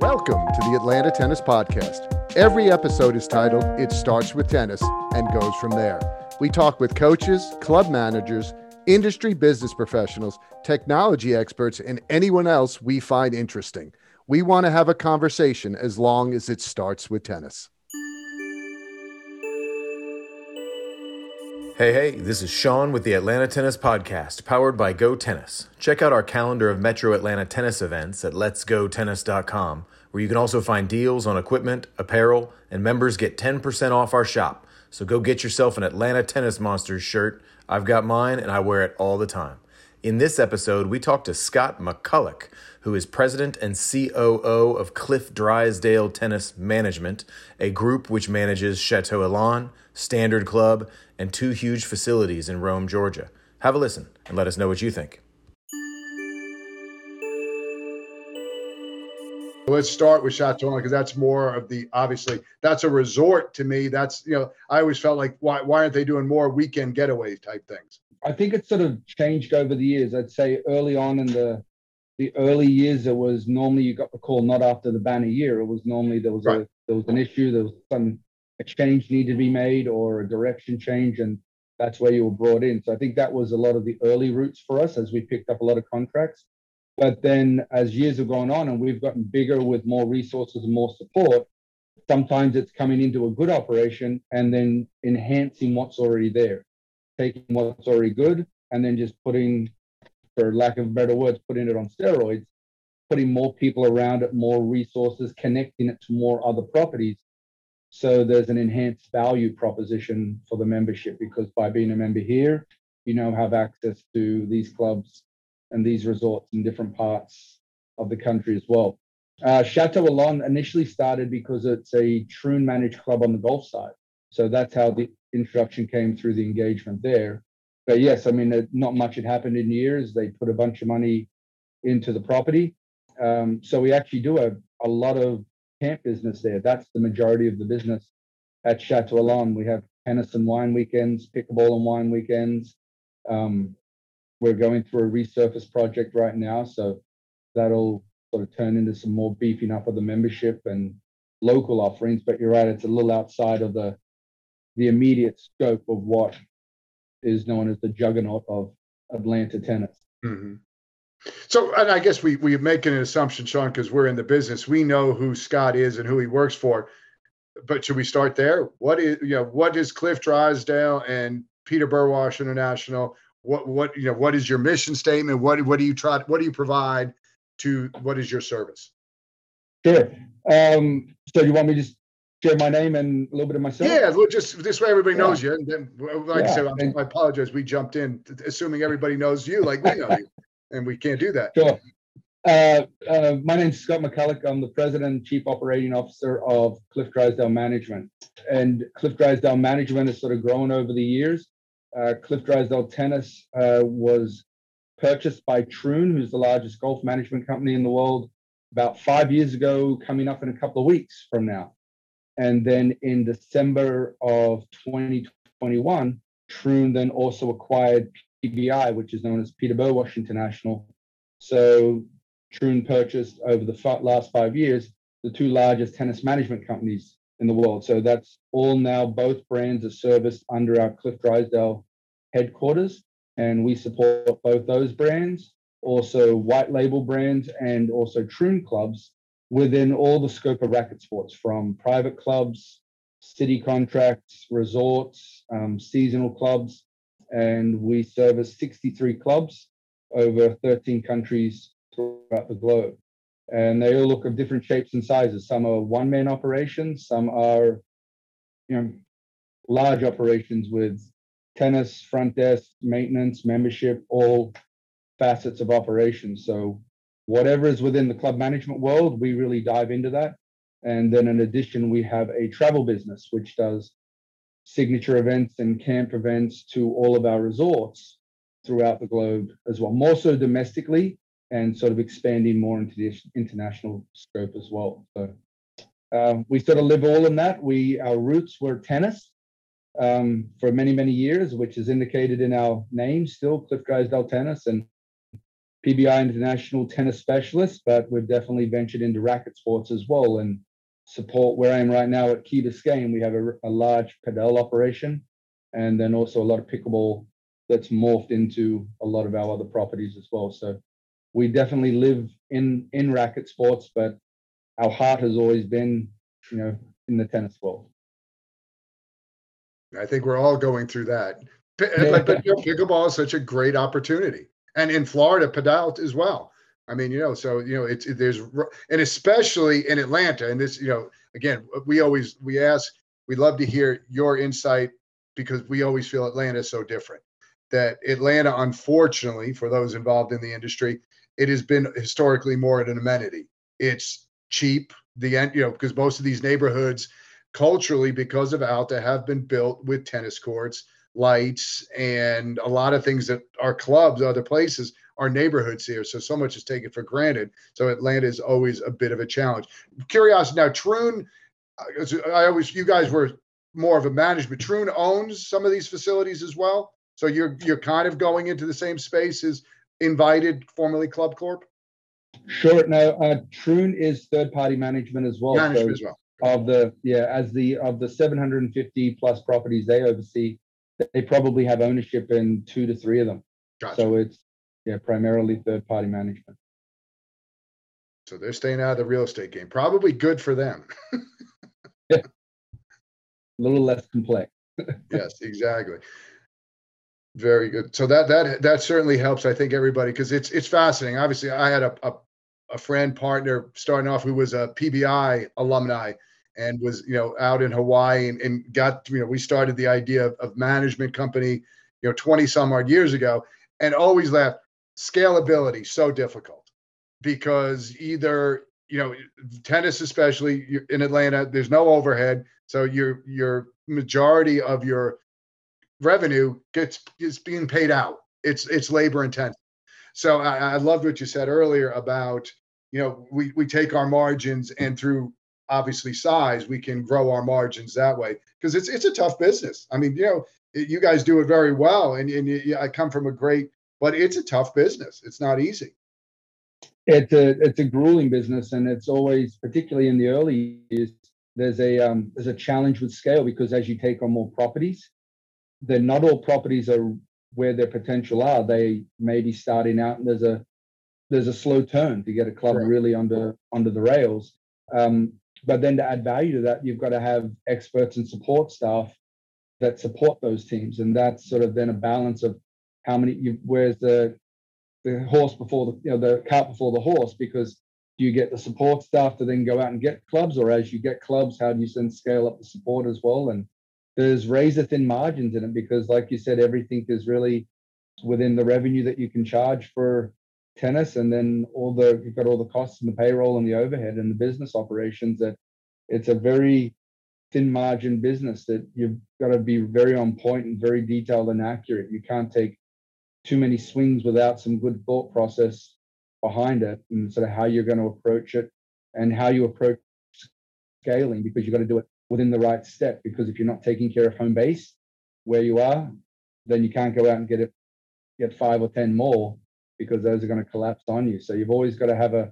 Welcome to the Atlanta Tennis Podcast. Every episode is titled It Starts with Tennis and Goes From There. We talk with coaches, club managers, industry business professionals, technology experts, and anyone else we find interesting. We want to have a conversation as long as it starts with tennis. Hey, hey, this is Shaun with the Atlanta Tennis Podcast, powered by Go Tennis. Check out our calendar of Metro Atlanta tennis events at letsgotennis.com, where you can also find deals on equipment, apparel, and members get 10% off our shop. So go get yourself an Atlanta Tennis Monsters shirt. I've got mine and I wear it all the time. In this episode, we talk to Scott McCulloch, who is president and COO of Cliff Drysdale Tennis Management, a group which manages Chateau Elan, Standard Club, and two huge facilities in Rome, Georgia. Have a listen and let us know what you think. Let's start with Chateau because that's more of the obviously that's a resort to me. That's you know I always felt like why why aren't they doing more weekend getaway type things? I think it's sort of changed over the years. I'd say early on in the the early years, it was normally you got the call not after the banner year. It was normally there was right. a there was an issue, there was some exchange needed to be made or a direction change, and that's where you were brought in. So I think that was a lot of the early routes for us as we picked up a lot of contracts. But then as years have gone on and we've gotten bigger with more resources and more support, sometimes it's coming into a good operation and then enhancing what's already there taking what's already good and then just putting, for lack of better words, putting it on steroids, putting more people around it, more resources, connecting it to more other properties. So there's an enhanced value proposition for the membership because by being a member here, you now have access to these clubs and these resorts in different parts of the country as well. Uh, Chateau Elan initially started because it's a Troon managed club on the golf side. So that's how the introduction came through the engagement there. But yes, I mean, not much had happened in years. They put a bunch of money into the property. Um, so we actually do a, a lot of camp business there. That's the majority of the business at Chateau Elan. We have tennis and wine weekends, pickleball and wine weekends. Um, we're going through a resurface project right now. So that'll sort of turn into some more beefing up of the membership and local offerings. But you're right, it's a little outside of the the immediate scope of what is known as the juggernaut of Atlanta tennis. Mm-hmm. So, and I guess we we make an assumption, Shaun, because we're in the business. We know who Scott is and who he works for. But should we start there? What is you know what is Cliff Drysdale and Peter Burwash International? What what you know what is your mission statement? What what do you try? What do you provide to? What is your service? Sure. Um, so you want me to just share my name and a little bit of myself? Yeah, well, just this way everybody yeah. knows you. And then, like yeah. I said, and, I apologize. We jumped in assuming everybody knows you, like we know you, and we can't do that. Sure. Uh, uh, my name is Scott McCulloch. I'm the president and chief operating officer of Cliff Drysdale Management. And Cliff Drysdale Management has sort of grown over the years. Uh, Cliff Drysdale Tennis uh, was purchased by Troon, who's the largest golf management company in the world, about five years ago, coming up in a couple of weeks from now. And then in December of 2021, Troon then also acquired PBI, which is known as Peter Burwash International. So Troon purchased over the last five years the two largest tennis management companies in the world. So that's all now both brands are serviced under our Cliff Drysdale headquarters, and we support both those brands, also white label brands, and also Troon clubs within all the scope of racket sports from private clubs, city contracts, resorts, um, seasonal clubs. And we service 63 clubs over 13 countries throughout the globe. And they all look of different shapes and sizes. Some are one man operations, some are you know, large operations with tennis, front desk, maintenance, membership, all facets of operations. So whatever is within the club management world, we really dive into that. And then in addition, we have a travel business, which does signature events and camp events to all of our resorts throughout the globe as well, more so domestically and sort of expanding more into the international scope as well. So um, we sort of live all in that. We our roots were tennis um, for many many years, which is indicated in our name still, Cliff Drysdale Tennis, and PBI International tennis specialist, but we've definitely ventured into racket sports as well and support where I am right now at Key Biscayne. We have a, a large padel operation and then also a lot of pickleball that's morphed into a lot of our other properties as well. So we definitely live in in racket sports, but our heart has always been, you know, in the tennis world. I think we're all going through that. But, but you know, pickleball is such a great opportunity, and in Florida, padel as well. I mean, you know, so you know, it's it, there's and especially in Atlanta, and this, you know, again, we always we ask, we love to hear your insight because we always feel Atlanta is so different. That Atlanta, unfortunately, for those involved in the industry, it has been historically more an amenity. It's cheap, the end, you know, because most of these neighborhoods, culturally, because of Alta, have been built with tennis courts, lights, and a lot of things that are clubs, other places, are neighborhoods here. So so much is taken for granted. So Atlanta is always a bit of a challenge. Curiosity now, Troon. Uh, I always you guys were more of a management. Troon owns some of these facilities as well. So you're you're kind of going into the same space as invited, formerly Club Corp. Sure. No, uh, Troon is third party management as well. Management so as well. Of the yeah, as the of the 750 plus properties they oversee, they probably have ownership in two to three of them. Gotcha. So it's yeah, primarily third party management. So they're staying out of the real estate game. Probably good for them. yeah. A little less complex. yes, exactly. Very good. So that that that certainly helps. I think everybody because it's it's fascinating. Obviously, I had a, a a friend partner starting off who was a PBI alumni and was you know out in Hawaii and, and got you know we started the idea of, of management company you know 20 some odd years ago and always laughed scalability so difficult because either you know tennis especially in Atlanta there's no overhead so your your majority of your revenue gets is being paid out. It's it's labor intensive. So I, I loved what you said earlier about you know we we take our margins and through obviously size we can grow our margins that way because it's it's a tough business. I mean you know you guys do it very well and, and you, I come from a great but it's a tough business. It's not easy. It's a it's a grueling business and it's always particularly in the early years there's a um, there's a challenge with scale because as you take on more properties then not all properties are where their potential are. They may be starting out and there's a there's a slow turn to get a club right. really under under the rails. Um, but then to add value to that, you've got to have experts and support staff that support those teams, and that's sort of then a balance of how many. You, where's the the horse before the you know the cart before the horse? Because do you get the support staff to then go out and get clubs, or as you get clubs, how do you then scale up the support as well? And there's razor thin margins in it because, like you said, everything is really within the revenue that you can charge for tennis, and then all the you've got all the costs and the payroll and the overhead and the business operations. That it's a very thin margin business that you've got to be very on point and very detailed and accurate. You can't take too many swings without some good thought process behind it and sort of how you're going to approach it and how you approach scaling because you've got to do it within the right step. Because if you're not taking care of home base where you are, then you can't go out and get it, get five or ten more because those are going to collapse on you. So you've always got to have a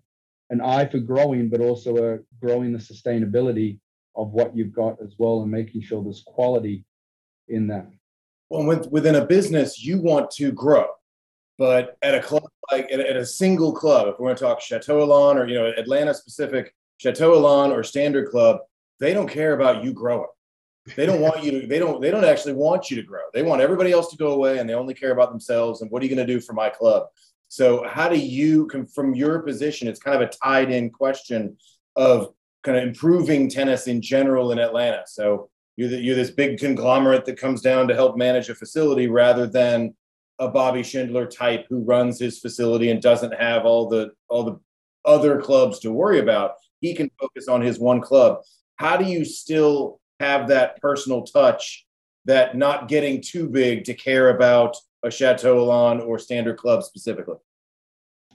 an eye for growing, but also a growing the sustainability of what you've got as well, and making sure there's quality in that. Well, with, within a business, you want to grow, but at a club like at, at a single club, if we're going to talk Chateau Elan or you know Atlanta specific Chateau Elan or Standard Club, they don't care about you growing. They don't want you to, they don't, they don't actually want you to grow. They want everybody else to go away and they only care about themselves and what are you going to do for my club? So how do you, from your position, it's kind of a tied in question of kind of improving tennis in general in Atlanta. So you're, the, you're this big conglomerate that comes down to help manage a facility rather than a Bobby Schindler type who runs his facility and doesn't have all the all the other clubs to worry about. He can focus on his one club how do you still have that personal touch that not getting too big to care about a Chateau Elan or Standard Club specifically?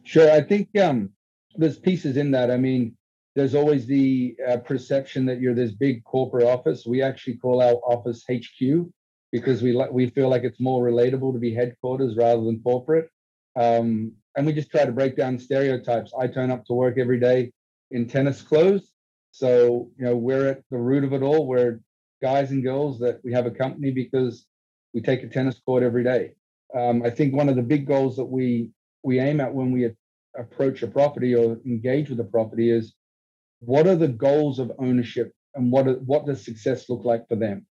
Sure. I think um, there's pieces in that. I mean, there's always the uh, perception that you're this big corporate office. We actually call our office HQ because we like we feel like it's more relatable to be headquarters rather than corporate. Um, and we just try to break down stereotypes. I turn up to work every day in tennis clothes. So, you know, we're at the root of it all. We're guys and girls that we have a company because we take a tennis court every day. Um, I think one of the big goals that we we aim at when we approach a property or engage with a property is what are the goals of ownership and what are, what does success look like for them?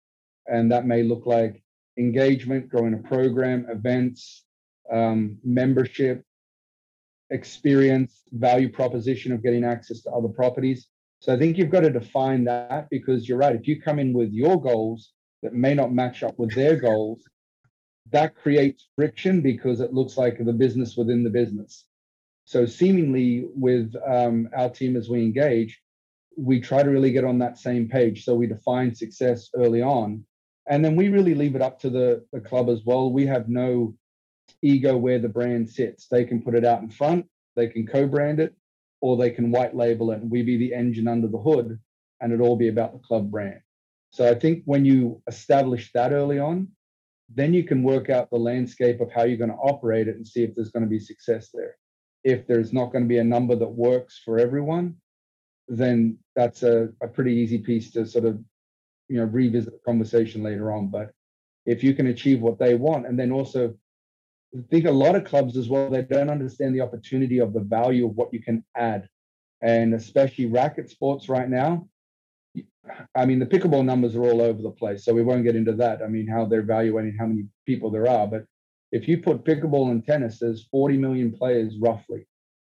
And that may look like engagement, growing a program, events, um, membership, experience, value proposition of getting access to other properties. So I think you've got to define that because you're right. If you come in with your goals that may not match up with their goals, that creates friction because it looks like the business within the business. So seemingly with um, our team as we engage, we try to really get on that same page. So we define success early on, and then we really leave it up to the, the club as well. We have no ego where the brand sits. They can put it out in front, they can co-brand it, or they can white label it, and we be the engine under the hood, and it all be about the club brand. So I think when you establish that early on, then you can work out the landscape of how you're going to operate it and see if there's going to be success there. If there's not going to be a number that works for everyone, then that's a, a pretty easy piece to sort of you know revisit the conversation later on. But if you can achieve what they want, and then also I think a lot of clubs as well, they don't understand the opportunity of the value of what you can add. And especially racket sports right now. I mean, the pickleball numbers are all over the place. So we won't get into that. I mean, how they're evaluating how many people there are. But if you put pickleball and tennis, there's 40 million players roughly.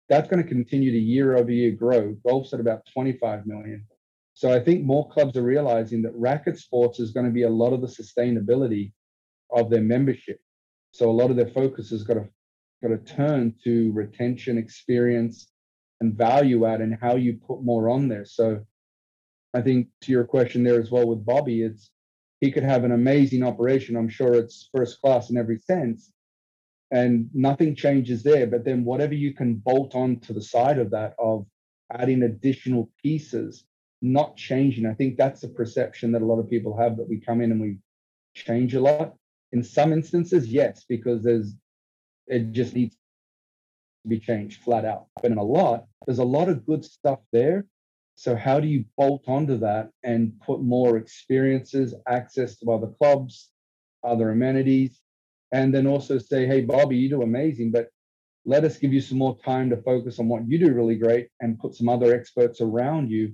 That's going to continue to year over year grow. Golf's at about 25 million. So I think more clubs are realizing that racket sports is going to be a lot of the sustainability of their membership. So a lot of their focus has got to got to turn to retention, experience, and value add, and how you put more on there. So I think to your question there as well with Bobby, it's he could have an amazing operation. I'm sure it's first class in every sense, and nothing changes there. But then whatever you can bolt on to the side of that of adding additional pieces, not changing. I think that's a perception that a lot of people have that we come in and we change a lot. In some instances, yes, because there's it just needs to be changed flat out. But in a lot, there's a lot of good stuff there. So how do you bolt onto that and put more experiences, access to other clubs, other amenities, and then also say, hey, Bobby, you do amazing, but let us give you some more time to focus on what you do really great and put some other experts around you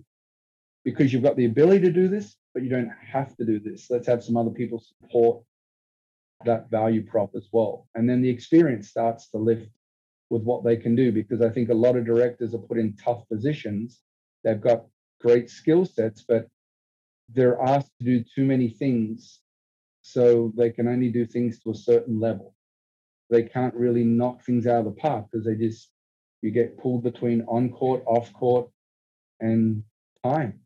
because you've got the ability to do this, but you don't have to do this. Let's have some other people support that value prop as well. And then the experience starts to lift with what they can do because I think a lot of directors are put in tough positions. They've got great skill sets, but they're asked to do too many things. So they can only do things to a certain level. They can't really knock things out of the park because they just, you get pulled between on court, off court, and time.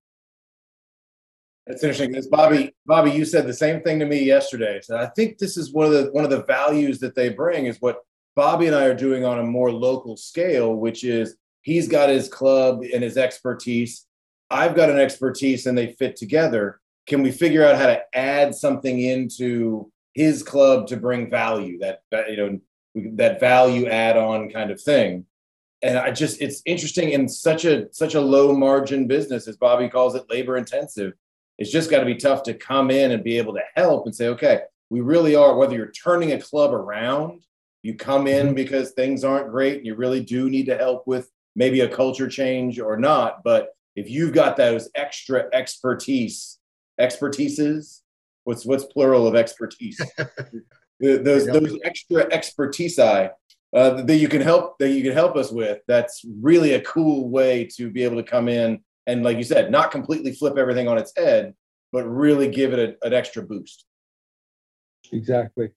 That's interesting. Because Bobby, Bobby, you said the same thing to me yesterday. So I think this is one of the one of the values that they bring is what Bobby and I are doing on a more local scale, which is he's got his club and his expertise. I've got an expertise and they fit together. Can we figure out how to add something into his club to bring value that, that you know that value add on kind of thing? And I just it's interesting in such a such a low margin business as Bobby calls it labor intensive it's just got to be tough to come in and be able to help and say, okay, we really are, whether you're turning a club around, you come in mm-hmm. because things aren't great and you really do need to help with maybe a culture change or not. But if you've got those extra expertise, expertises, what's what's plural of expertise? those those extra expertise uh, that you can help that you can help us with. That's really a cool way to be able to come in and like you said, not completely flip everything on its head, but really give it a, an extra boost. Exactly,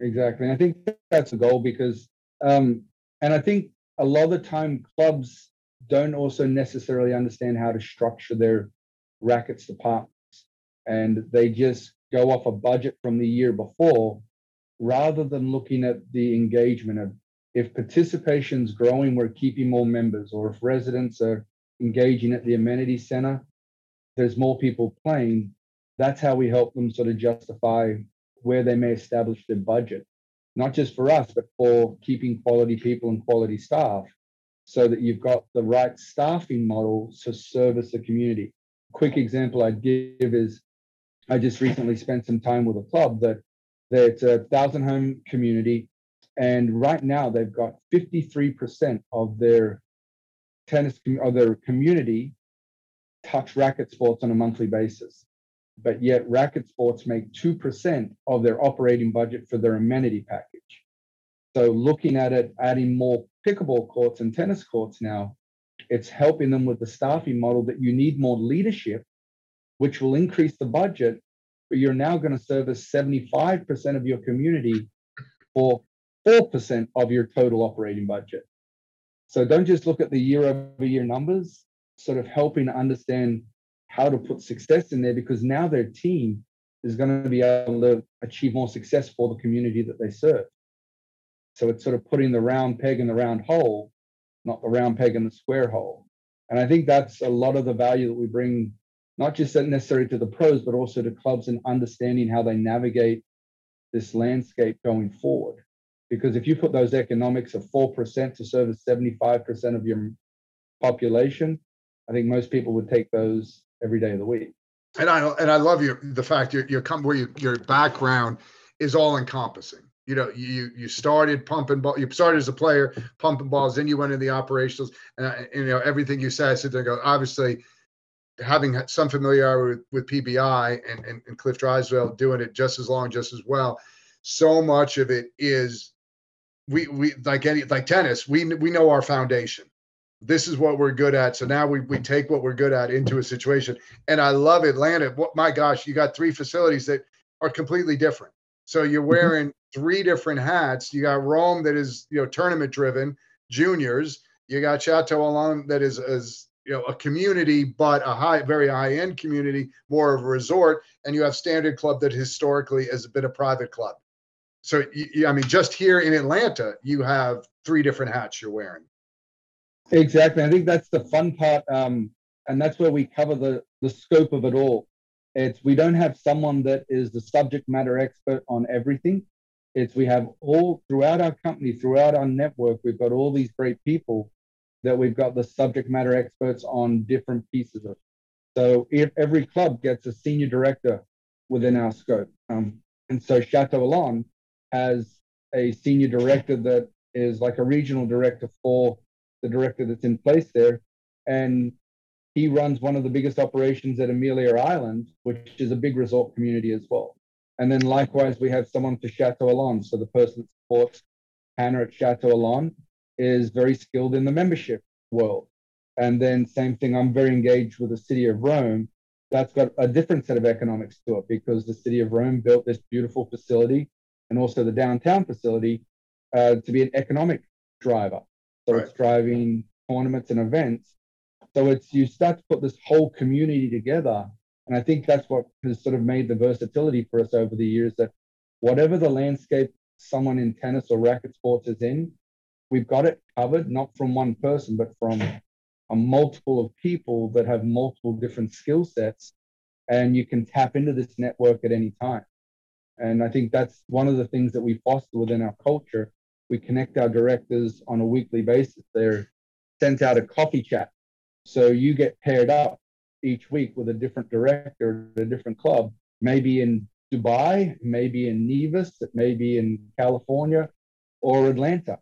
exactly. And I think that's a goal because, um, and I think a lot of the time clubs don't also necessarily understand how to structure their rackets departments, and they just go off a budget from the year before rather than looking at the engagement of if participation's growing, we're keeping more members, or if residents are engaging at the amenity center, there's more people playing. That's how we help them sort of justify where they may establish their budget. not just for us, but for keeping quality people and quality staff so that you've got the right staffing model to service the community. Quick example I'd give is I just recently spent some time with a club that that's a thousand home community. And right now they've got 53% of their tennis of their community touch racket sports on a monthly basis. But yet racket sports make 2% of their operating budget for their amenity package. So looking at it, adding more pickleball courts and tennis courts now, it's helping them with the staffing model that you need more leadership, which will increase the budget, but you're now going to service 75% of your community for 4% of your total operating budget. So don't just look at the year over year numbers, sort of helping understand how to put success in there because now their team is going to be able to achieve more success for the community that they serve. So it's sort of putting the round peg in the round hole, not the round peg in the square hole. And I think that's a lot of the value that we bring, not just necessarily to the pros, but also to clubs and understanding how they navigate this landscape going forward. Because if you put those economics of 4% to service 75% of your population, I think most people would take those every day of the week. And I and I love your the fact your your come where you, your background is all encompassing you know, you you started pumping ball. You started as a player, pumping balls. Then you went into the operationals, and, and you know everything you said. I sit there and go. Obviously, having some familiarity with, with PBI and, and, and Cliff Drysdale doing it just as long, just as well. So much of it is we we like any like tennis. We we know our foundation. This is what we're good at. So now we we take what we're good at into a situation. And I love Atlanta. What my gosh, you got three facilities that are completely different. So you're mm-hmm. wearing three different hats. You got Rome that is you know tournament driven, juniors. You got Chateau Elan that is as you know a community, but a high, very high end community, more of a resort, and you have Standard Club that historically has been a private club. So you, I mean, just here in Atlanta, you have three different hats you're wearing. Exactly. I think that's the fun part, um, and that's where we cover the the scope of it all. It's we don't have someone that is the subject matter expert on everything. It's we have all throughout our company, throughout our network, we've got all these great people that we've got the subject matter experts on different pieces of. So if every club gets a senior director within our scope. Um, and so Chateau Elan has a senior director that is like a regional director for the director that's in place there. And he runs one of the biggest operations at Amelia Island, which is a big resort community as well. And then likewise, we have someone for Chateau Elan. So the person that supports Hannah at Chateau Elan is very skilled in the membership world. And then same thing, I'm very engaged with the city of Rome. That's got a different set of economics to it because the city of Rome built this beautiful facility and also the downtown facility uh, to be an economic driver. So right. it's driving tournaments and events so it's you start to put this whole community together. And I think that's what has sort of made the versatility for us over the years that whatever the landscape someone in tennis or racket sports is in, we've got it covered, not from one person, but from a multiple of people that have multiple different skill sets. And you can tap into this network at any time. And I think that's one of the things that we foster within our culture. We connect our directors on a weekly basis. They're sent out a coffee chat so you get paired up each week with a different director at a different club, maybe in Dubai, maybe in Nevis, maybe in California or Atlanta.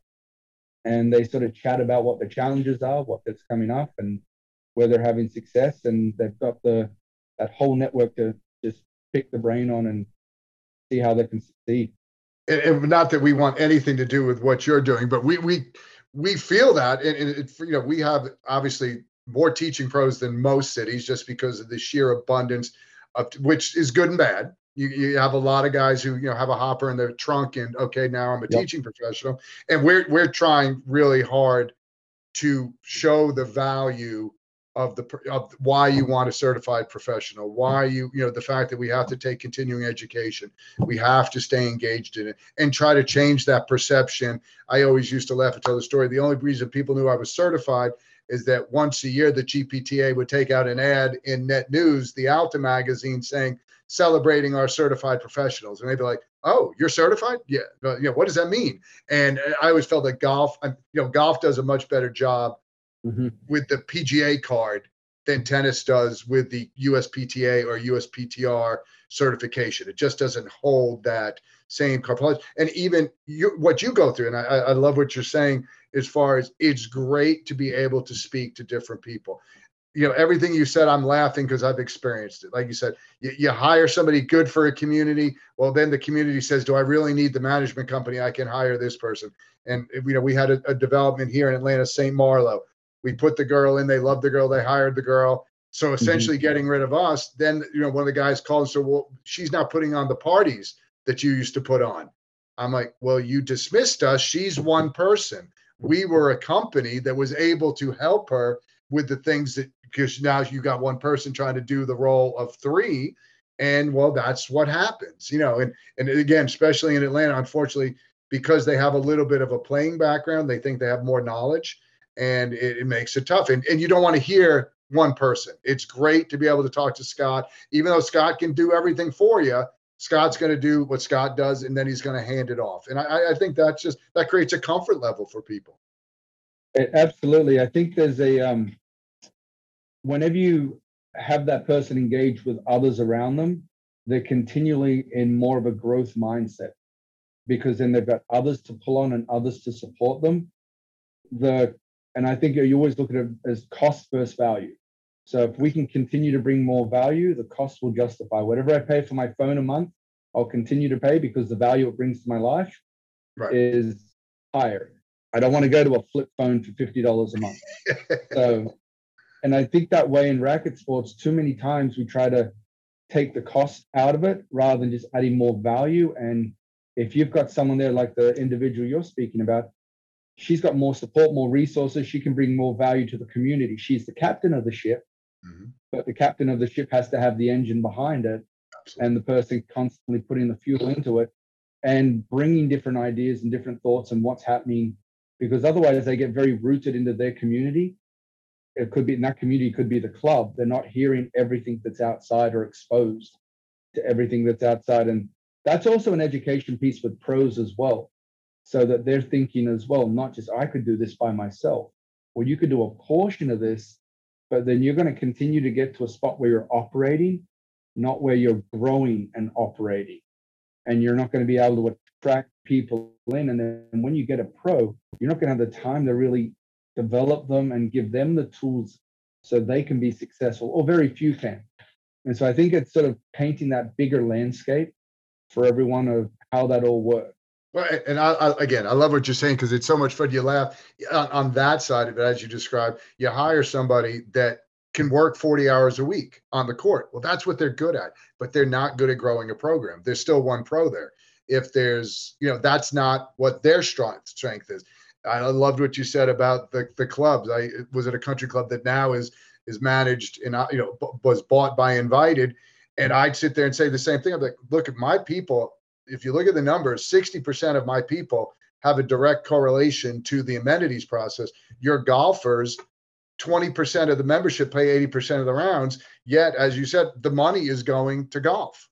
And they sort of chat about what the challenges are, what that's coming up, and where they're having success. And they've got the that whole network to just pick the brain on and see how they can succeed. And, not that we want anything to do with what you're doing, but we we we feel that, and, and it, you know, we have obviously more teaching pros than most cities just because of the sheer abundance of which is good and bad. You, you have a lot of guys who you know have a hopper in their trunk and okay now I'm a yep. teaching professional and we're we're trying really hard to show the value of the of why you want a certified professional why you you know the fact that we have to take continuing education we have to stay engaged in it and try to change that perception i always used to laugh and tell the story the only reason people knew i was certified is that once a year the GPTA would take out an ad in Net News, the Alta magazine, saying celebrating our certified professionals, and they'd be like, oh, you're certified? Yeah. Uh, yeah. What does that mean? And I always felt that golf, you know, golf does a much better job mm-hmm. with the PGA card than tennis does with the USPTA or USPTR certification. It just doesn't hold that same carpology. And even you, what you go through, and I, I love what you're saying as far as it's great to be able to speak to different people. You know, everything you said, I'm laughing because I've experienced it. Like you said, you, you hire somebody good for a community. Well, then the community says, Do I really need the management company? I can hire this person. And, you know, we had a, a development here in Atlanta, St. Marlo we put the girl in. They loved the girl. They hired the girl. So mm-hmm. essentially, mm-hmm. getting rid of us. Then you know, one of the guys called and said, "Well, she's not putting on the parties that you used to put on." I'm like, "Well, you dismissed us. She's one person. We were a company that was able to help her with the things that because now you got one person trying to do the role of three, and well, that's what happens, you know. And and again, especially in Atlanta, unfortunately, because they have a little bit of a playing background, they think they have more knowledge and it, it makes it tough. And, and you don't want to hear one person. It's great to be able to talk to Scott, even though Scott can do everything for you. Scott's going to do what Scott does, and then he's going to hand it off. And I, I think that's just that creates a comfort level for people. Absolutely, I think there's a um, whenever you have that person engage with others around them, they're continually in more of a growth mindset because then they've got others to pull on and others to support them. The and I think you always look at it as cost versus value. So if we can continue to bring more value, the cost will justify whatever I pay for my phone a month. I'll continue to pay because the value it brings to my life right. is higher. I don't want to go to a flip phone for fifty dollars a month. so, and I think that way in racket sports, too many times we try to take the cost out of it rather than just adding more value. And if you've got someone there like the individual you're speaking about, she's got more support, more resources. She can bring more value to the community. She's the captain of the ship, mm-hmm. but the captain of the ship has to have the engine behind it Absolutely. and the person constantly putting the fuel into it and bringing different ideas and different thoughts and what's happening because otherwise they get very rooted into their community. It could be in that community, could be the club. They're not hearing everything that's outside or exposed to everything that's outside. And that's also an education piece with pros as well so that they're thinking as well, not just I could do this by myself. Well, you could do a portion of this, but then you're going to continue to get to a spot where you're operating, not where you're growing and operating. And you're not going to be able to attract people in. And then when you get a pro, you're not going to have the time to really develop them and give them the tools so they can be successful, or very few can. And so I think it's sort of painting that bigger landscape for everyone of how that all works. Well, and I, I, again, I love what you're saying because it's so much fun. You laugh on, on, that side of it, as you described. You hire somebody that can work 40 hours a week on the court. Well, that's what they're good at, but they're not good at growing a program. There's still one pro there. If there's, you know, that's not what their strength strength is. I loved what you said about the the clubs. I was at a country club that now is is managed and uh, you know was bought by Invited, and I'd sit there and say the same thing. I'm like, look at my people if you look at the numbers, 60% of my people have a direct correlation to the amenities process. Your golfers, 20% of the membership pay 80% of the rounds. Yet, as you said, the money is going to golf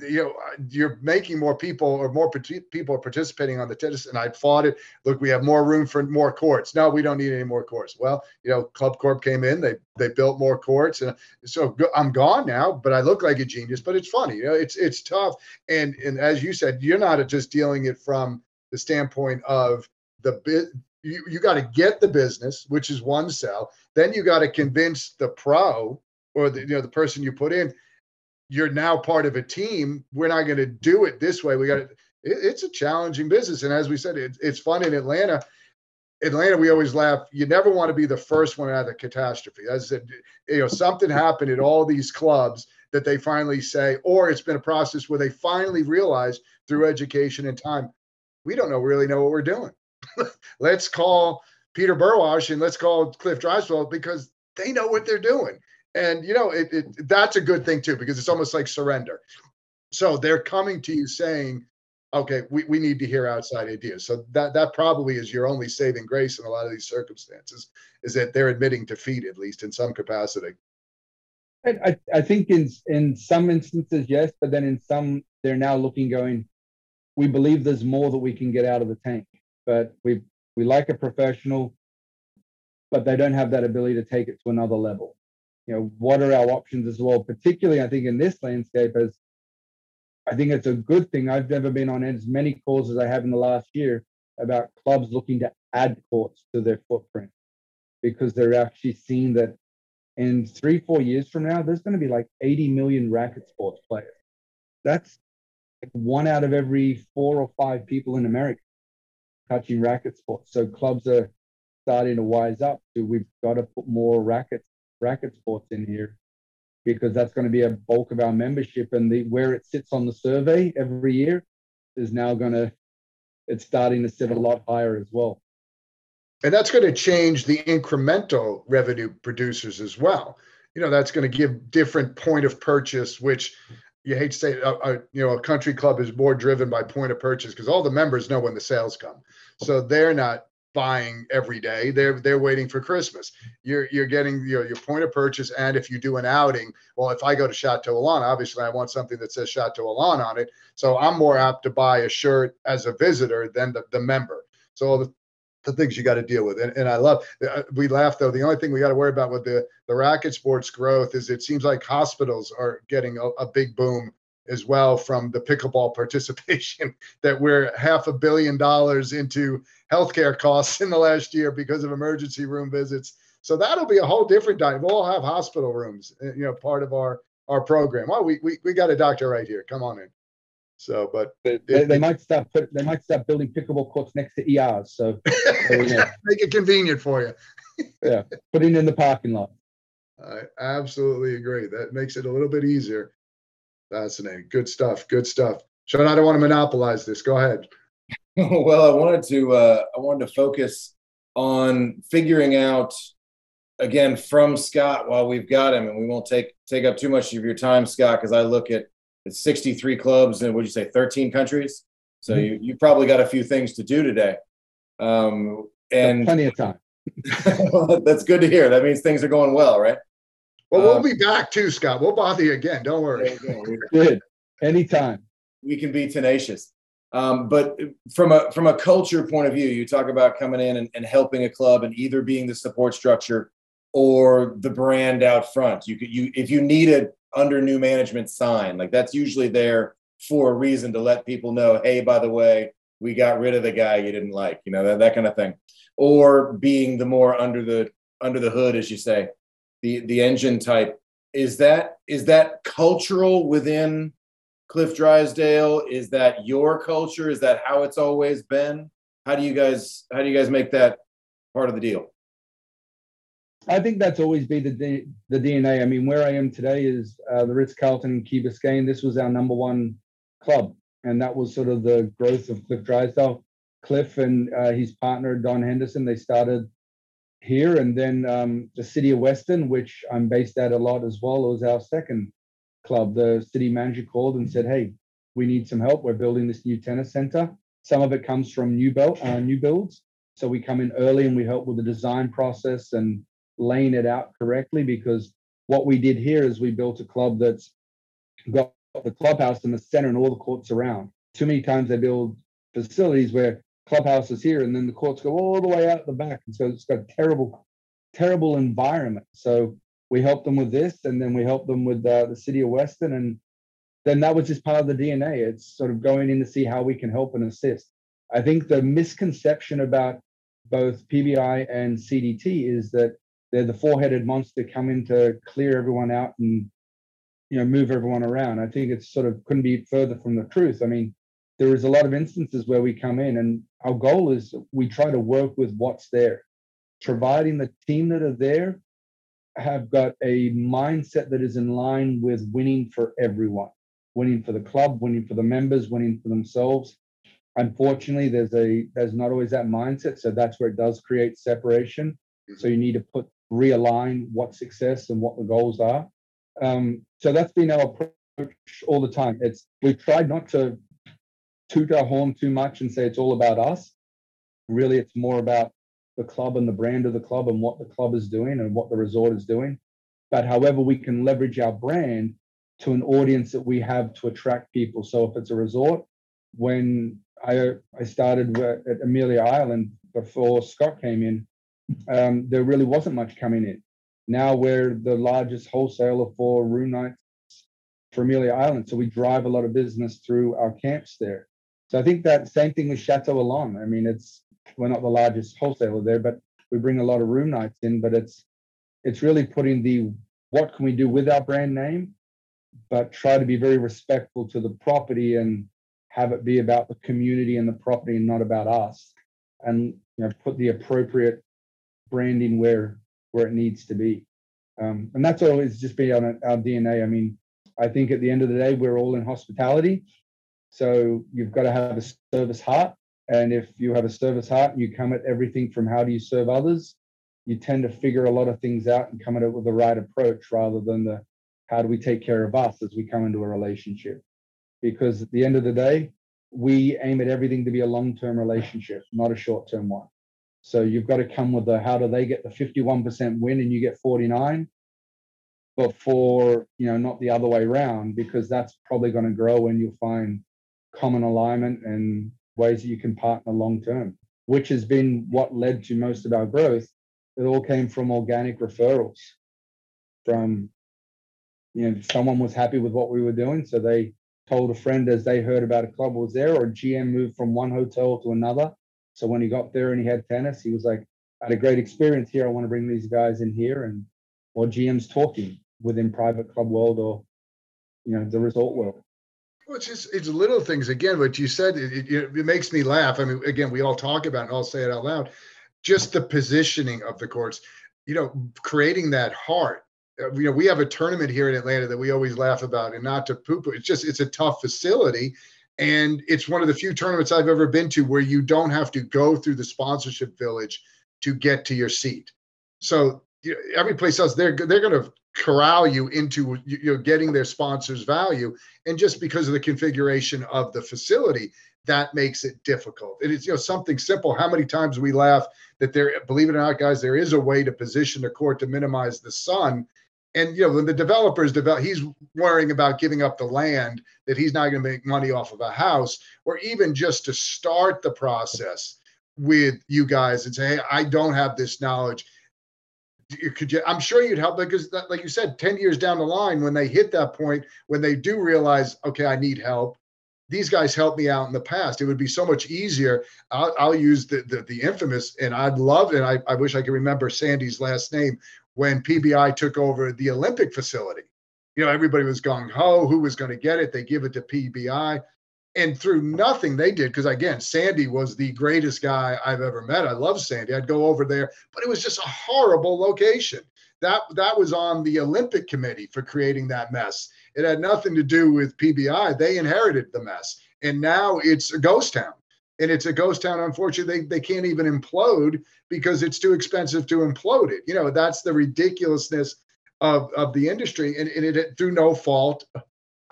you know uh, you're making more people or more people are participating on the tennis and i fought it. Look we have more room for more courts. No we don't need any more courts. Well you know club corp came in they they built more courts and so i'm gone now but i look like a genius but it's funny you know it's it's tough. And and as you said you're not just dealing it from the standpoint of the bit you, you got to get the business which is one sell. Then you got to convince the pro or the you know the person you put in you're now part of a team. We're not going to do it this way. We got it, it's a challenging business. And as we said, it, it's fun in Atlanta. Atlanta, we always laugh. You never want to be the first one out of the catastrophe. As I said, you know, something happened at all these clubs that they finally say, or it's been a process where they finally realize through education and time, we don't know really know what we're doing. let's call Peter Burwash and let's call Cliff Drysdale because they know what they're doing and you know it, it, that's a good thing too because it's almost like surrender so they're coming to you saying okay we, we need to hear outside ideas so that that probably is your only saving grace in a lot of these circumstances is that they're admitting defeat at least in some capacity I, I think in in some instances yes but then in some they're now looking going we believe there's more that we can get out of the tank. But we we like a professional, but they don't have that ability to take it to another level. You know, what are our options as well? Particularly, I think in this landscape, as I think it's a good thing. I've never been on as many calls as I have in the last year about clubs looking to add courts to their footprint because they're actually seeing that in three, four years from now, there's going to be like 80 million racket sports players. That's like one out of every four or five people in America touching racket sports. So clubs are starting to wise up to we've got to put more racket racket sports in here because that's going to be a bulk of our membership and the where it sits on the survey every year is now going to it's starting to sit a lot higher as well. And that's going to change the incremental revenue producers as well. You know that's going to give different point of purchase which you hate to say a, a, you know a country club is more driven by point of purchase because all the members know when the sales come. So they're not buying every day. They're they're waiting for Christmas. You're you're getting your your point of purchase, and if you do an outing, well, if I go to Chateau Elan, obviously I want something that says Chateau Elan on it. So I'm more apt to buy a shirt as a visitor than the, the member. So the, the things you got to deal with, and, and I love. Uh, we laugh though. The only thing we got to worry about with the the racket sports growth is it seems like hospitals are getting a, a big boom as well from the pickleball participation that we're half a billion dollars into healthcare costs in the last year because of emergency room visits. So that'll be a whole different diet. We'll all have hospital rooms, uh, you know, part of our our program. Oh, we we, we got a doctor right here. Come on in. So, but they, they, they might stop put they might stop building pickleball courts next to ERs. So, so make it convenient for you. yeah, putting in the parking lot. I absolutely agree. That makes it a little bit easier. Fascinating. Good stuff. Good stuff. Shaun, I don't want to monopolize this. Go ahead. well, I wanted to uh, I wanted to focus on figuring out again from Scott while we've got him, and we won't take take up too much of your time, Scott, because I look at it's 63 clubs and would you say 13 countries. So mm-hmm. you you probably got a few things to do today, um, and plenty of time. that's good to hear. That means things are going well, right? Well, we'll um, be back too, Scott. We'll bother you again. Don't worry. Good. Anytime. We can be tenacious. Um, but from a from a culture point of view, you talk about coming in and, and helping a club and either being the support structure or the brand out front. You could you if you need a under new management sign, like that's usually there for a reason to let people know, hey, by the way, we got rid of the guy you didn't like, you know, that, that kind of thing. Or being the more under the under the hood, as you say, the the engine type. Is that is that cultural within cliff drysdale? Is that your culture? Is that how it's always been? How do you guys how do you guys make that part of the deal? I think that's always been the, the dna i mean where i am today is uh, the ritz-carlton in key biscayne. This was our number one club and that was sort of the growth of cliff drysdale. Cliff and uh, his partner don henderson they started here. And then um, the city of Weston, which I'm based at a lot as well, was our second club. The city manager called and said, "Hey, we need some help. We're building this new tennis center. Some of it comes from new build, uh, new builds. So we come in early and we help with the design process and laying it out correctly. Because what we did here is we built a club that's got the clubhouse in the center and all the courts around. Too many times they build facilities where clubhouse is here, and then the courts go all the way out the back, and so it's got a terrible, terrible environment. So we helped them with this, and then we helped them with uh, the city of Weston, and then that was just part of the DNA. It's sort of going in to see how we can help and assist. I think the misconception about both PBI and CDT is that they're the four-headed monster coming to clear everyone out and you know move everyone around. I think it's sort of couldn't be further from the truth. I mean, there is a lot of instances where we come in and our goal is we try to work with what's there, providing the team that are there have got a mindset that is in line with winning for everyone, winning for the club, winning for the members, winning for themselves. Unfortunately, there's a there's not always that mindset, so that's where it does create separation. So you need to put realign what success and what the goals are. Um, so that's been our approach all the time. It's we've tried not to toot our horn too much and say it's all about us. Really, it's more about the club and the brand of the club and what the club is doing and what the resort is doing. But however, we can leverage our brand to an audience that we have to attract people. So if it's a resort, when I I started at Amelia Island before Scott came in, um, there really wasn't much coming in. Now we're the largest wholesaler for room nights for Amelia Island, so we drive a lot of business through our camps there. So I think that same thing with Chateau Elan. I mean, it's we're not the largest wholesaler there, but we bring a lot of room nights in. But it's it's really putting the what can we do with our brand name, but try to be very respectful to the property and have it be about the community and the property and not about us. And you know, put the appropriate branding where where it needs to be. Um, and that's always just been our, our DNA. I mean, I think at the end of the day, we're all in hospitality. So you've got to have a service heart. And if you have a service heart and you come at everything from how do you serve others, you tend to figure a lot of things out and come at it with the right approach rather than the how do we take care of us as we come into a relationship. Because at the end of the day, we aim at everything to be a long-term relationship, not a short-term one. So you've got to come with the how do they get the 51% win and you get 49 before, you know, not the other way around, because that's probably going to grow and you'll find common alignment and ways that you can partner long term, which has been what led to most of our growth. It all came from organic referrals from you know someone was happy with what we were doing. So they told a friend as they heard about a club was there or a gm moved from one hotel to another. So when he got there and he had tennis he was like I had a great experience here. I want to bring these guys in here. And or gm's talking within private club world or you know the resort world well, it's just it's little things again. What you said, it, it, it, makes me laugh. I mean, again, we all talk about, it and I'll say it out loud. Just the positioning of the courts, you know, creating that heart. Uh, you know, we have a tournament here in Atlanta that we always laugh about, and not to poop. It's just it's a tough facility, and it's one of the few tournaments I've ever been to where you don't have to go through the sponsorship village to get to your seat. So you know, every place else, they're they're going to corral you into you know getting their sponsors value. And just because of the configuration of the facility that makes it difficult. It is you know something simple. How many times we laugh that there believe it or not guys there is a way to position the court to minimize the sun. And you know when the developers develop he's worrying about giving up the land that he's not going to make money off of a house or even just to start the process with you guys and say hey i don't have this knowledge could you i'm sure you'd help because like you said 10 years down the line when they hit that point when they do realize okay i need help these guys helped me out in the past. It would be so much easier. I'll, I'll use the, the, the infamous and i'd love and I, I wish i could remember sandy's last name when pbi took over the olympic facility. You know everybody was going ho who was going to get it? They give it to pbi and through nothing they did because again sandy was the greatest guy i've ever met. I love sandy. I'd go over there but it was just a horrible location. That that was on the olympic committee for creating that mess. It had nothing to do with pbi they inherited the mess and now it's a ghost town. And it's a ghost town unfortunately they, they can't even implode because it's too expensive to implode it. You know that's the ridiculousness of, of the industry and, and it through no fault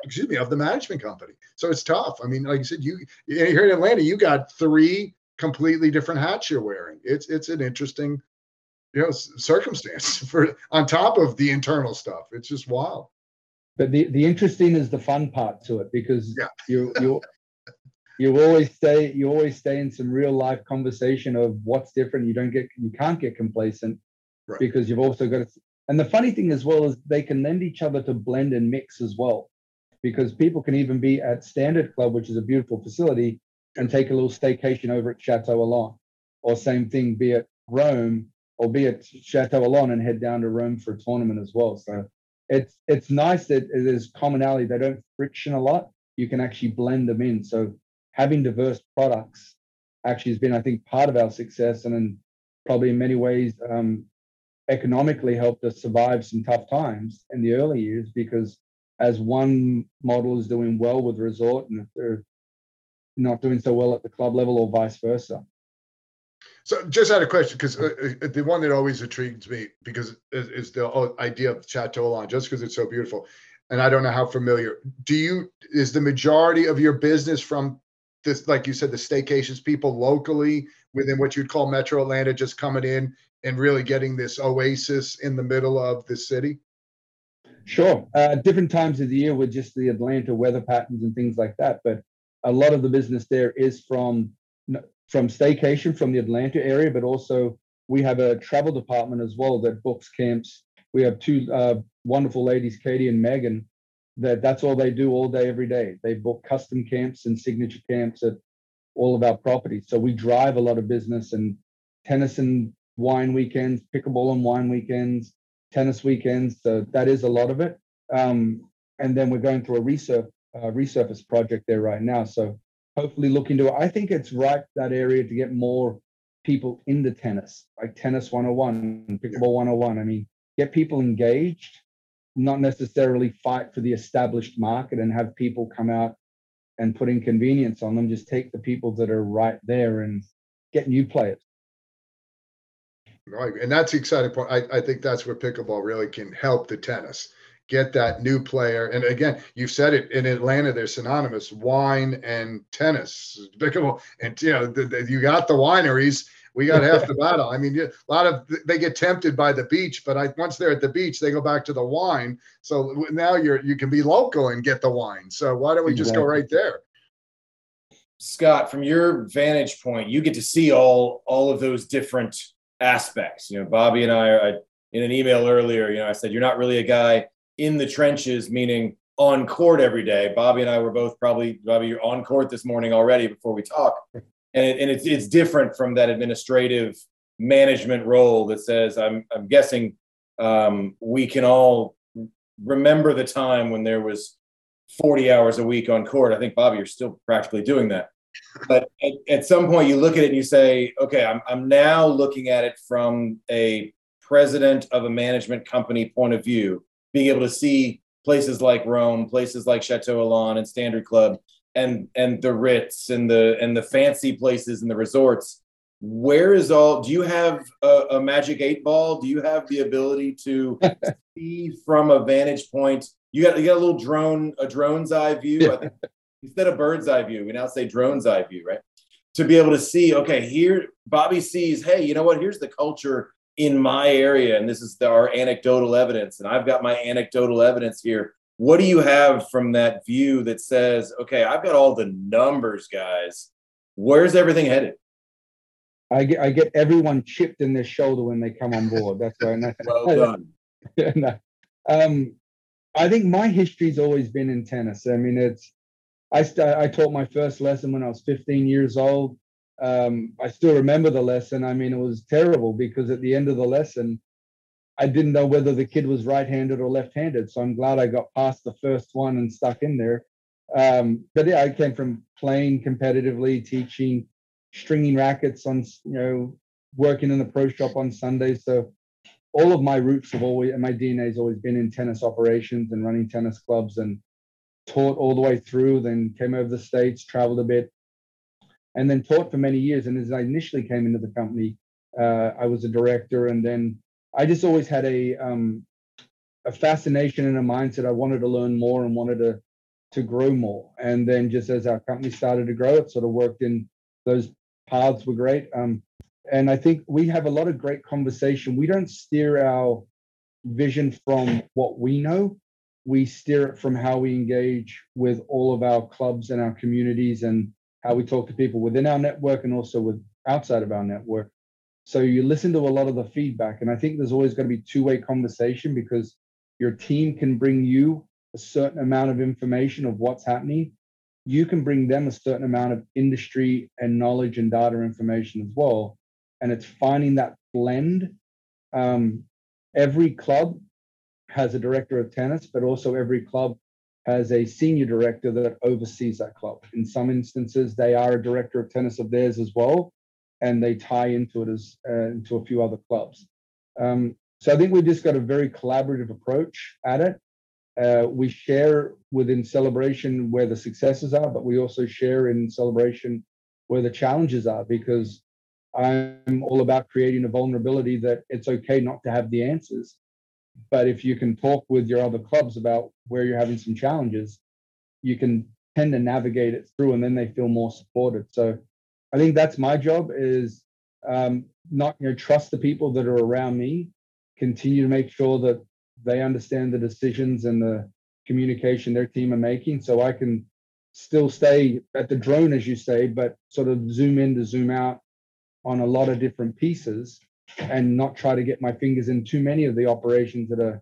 excuse me, of the management company. So it's tough. I mean, like you said, you here in Atlanta, you got three completely different hats you're wearing. It's it's an interesting, you know, circumstance for on top of the internal stuff. It's just wild. But the the interesting is the fun part to it because yeah. you you you always stay you always stay in some real life conversation of what's different. You don't get you can't get complacent right. because you've also got to. And the funny thing as well is they can lend each other to blend and mix as well because people can even be at Standard Club, which is a beautiful facility, and take a little staycation over at Chateau Elan. Or same thing, be at Rome or be at Chateau Elan and head down to Rome for a tournament as well. So it's it's nice that there's commonality. They don't friction a lot. You can actually blend them in. So having diverse products actually has been, I think, part of our success, and then probably in many ways um, economically helped us survive some tough times in the early years because as one model is doing well with resort and if they're not doing so well at the club level or vice versa. So just had a question because uh, uh, the one that always intrigues me because is, is the idea of Chateau Elan, just because it's so beautiful. And I don't know how familiar. Do you is the majority of your business from this, like you said, the staycations people locally within what you'd call Metro Atlanta, just coming in and really getting this oasis in the middle of the city? Sure. Uh, different times of the year with just the Atlanta weather patterns and things like that. But a lot of the business there is from from staycation from the Atlanta area, but also we have a travel department as well that books camps. We have two uh, wonderful ladies, Katie and Megan, that that's all they do all day, every day. They book custom camps and signature camps at all of our properties. So we drive a lot of business and tennis and wine weekends, pickleball and wine weekends, tennis weekends. So that is a lot of it. Um, and then we're going through a resurf, uh, resurface project there right now. So hopefully look into it. I think it's right that area to get more people into tennis, like tennis 101, pickleball 101. I mean, get people engaged, not necessarily fight for the established market and have people come out and put inconvenience on them. Just take the people that are right there and get new players. Right. And that's the exciting part. I, I think that's where pickleball really can help the tennis get that new player. And again, you've said it in Atlanta, they're synonymous wine and tennis. Pickleball. And, you know, the, the, you got the wineries. We got half the battle. I mean, a lot of they get tempted by the beach, but I, once they're at the beach, they go back to the wine. So now you're you can be local and get the wine. So why don't we just go right there? Scott, from your vantage point, you get to see all all of those different aspects. You know, Bobby and I, I in an email earlier, you know, I said you're not really a guy in the trenches, meaning on court every day. Bobby and I were both probably Bobby, you're on court this morning already before we talk, and it, and it's it's different from that administrative management role that says I'm I'm guessing um, we can all remember the time when there was 40 hours a week on court. I think Bobby, you're still practically doing that. But at, at some point, you look at it and you say, okay, I'm I'm now looking at it from a president of a management company point of view being able to see places like Rome, places like Chateau Elan and Standard Club, and and the Ritz and the and the fancy places and the resorts. Where is all? Do you have a, a magic eight ball? Do you have the ability to see from a vantage point? You got you got a little drone, a drone's eye view. I think instead of bird's eye view, we now say drone's eye view, right? To be able to see, okay, here Bobby sees, hey, you know what? Here's the culture in my area, and this is the, our anecdotal evidence, and I've got my anecdotal evidence here. What do you have from that view that says, okay, I've got all the numbers, guys. Where's everything headed? I get I get everyone chipped in their shoulder when they come on board. That's right. well done. no. um, I think my history's always been in tennis. I mean, it's I st- I taught my first lesson when I was 15 years old um, I still remember the lesson. I mean, it was terrible because at the end of the lesson, I didn't know whether the kid was right-handed or left-handed. So I'm glad I got past the first one and stuck in there. Um, but yeah, I came from playing competitively, teaching, stringing rackets on, you know, working in the pro shop on Sundays. So all of my roots have always, and my DNA has always been in tennis operations and running tennis clubs and taught all the way through. Then came over the states, traveled a bit, and then taught for many years. And as I initially came into the company, uh, I was a director, and then I just always had a um, a fascination and a mindset. I wanted to learn more and wanted to to grow more. And then just as our company started to grow, it sort of worked in those paths were great. Um, and I think we have a lot of great conversation. We don't steer our vision from what we know. We steer it from how we engage with all of our clubs and our communities and how we talk to people within our network and also with outside of our network. So you listen to a lot of the feedback. And I think there's always going to be two-way conversation because your team can bring you a certain amount of information of what's happening. You can bring them a certain amount of industry and knowledge and data information as well. And it's finding that blend. Um, every club has a director of tennis, but also every club has a senior director that oversees that club. In some instances, they are a director of tennis of theirs as well, and they tie into it as uh, into a few other clubs. Um, so I think we've just got a very collaborative approach at it. Uh, we share within celebration where the successes are, but we also share in celebration where the challenges are because I'm all about creating a vulnerability that it's okay not to have the answers but if you can talk with your other clubs about where you're having some challenges, you can tend to navigate it through, and then they feel more supported. So I think that's my job is um, not you know trust the people that are around me, continue to make sure that they understand the decisions and the communication their team are making, so I can still stay at the drone, as you say, but sort of zoom in to zoom out on a lot of different pieces and not try to get my fingers in too many of the operations at a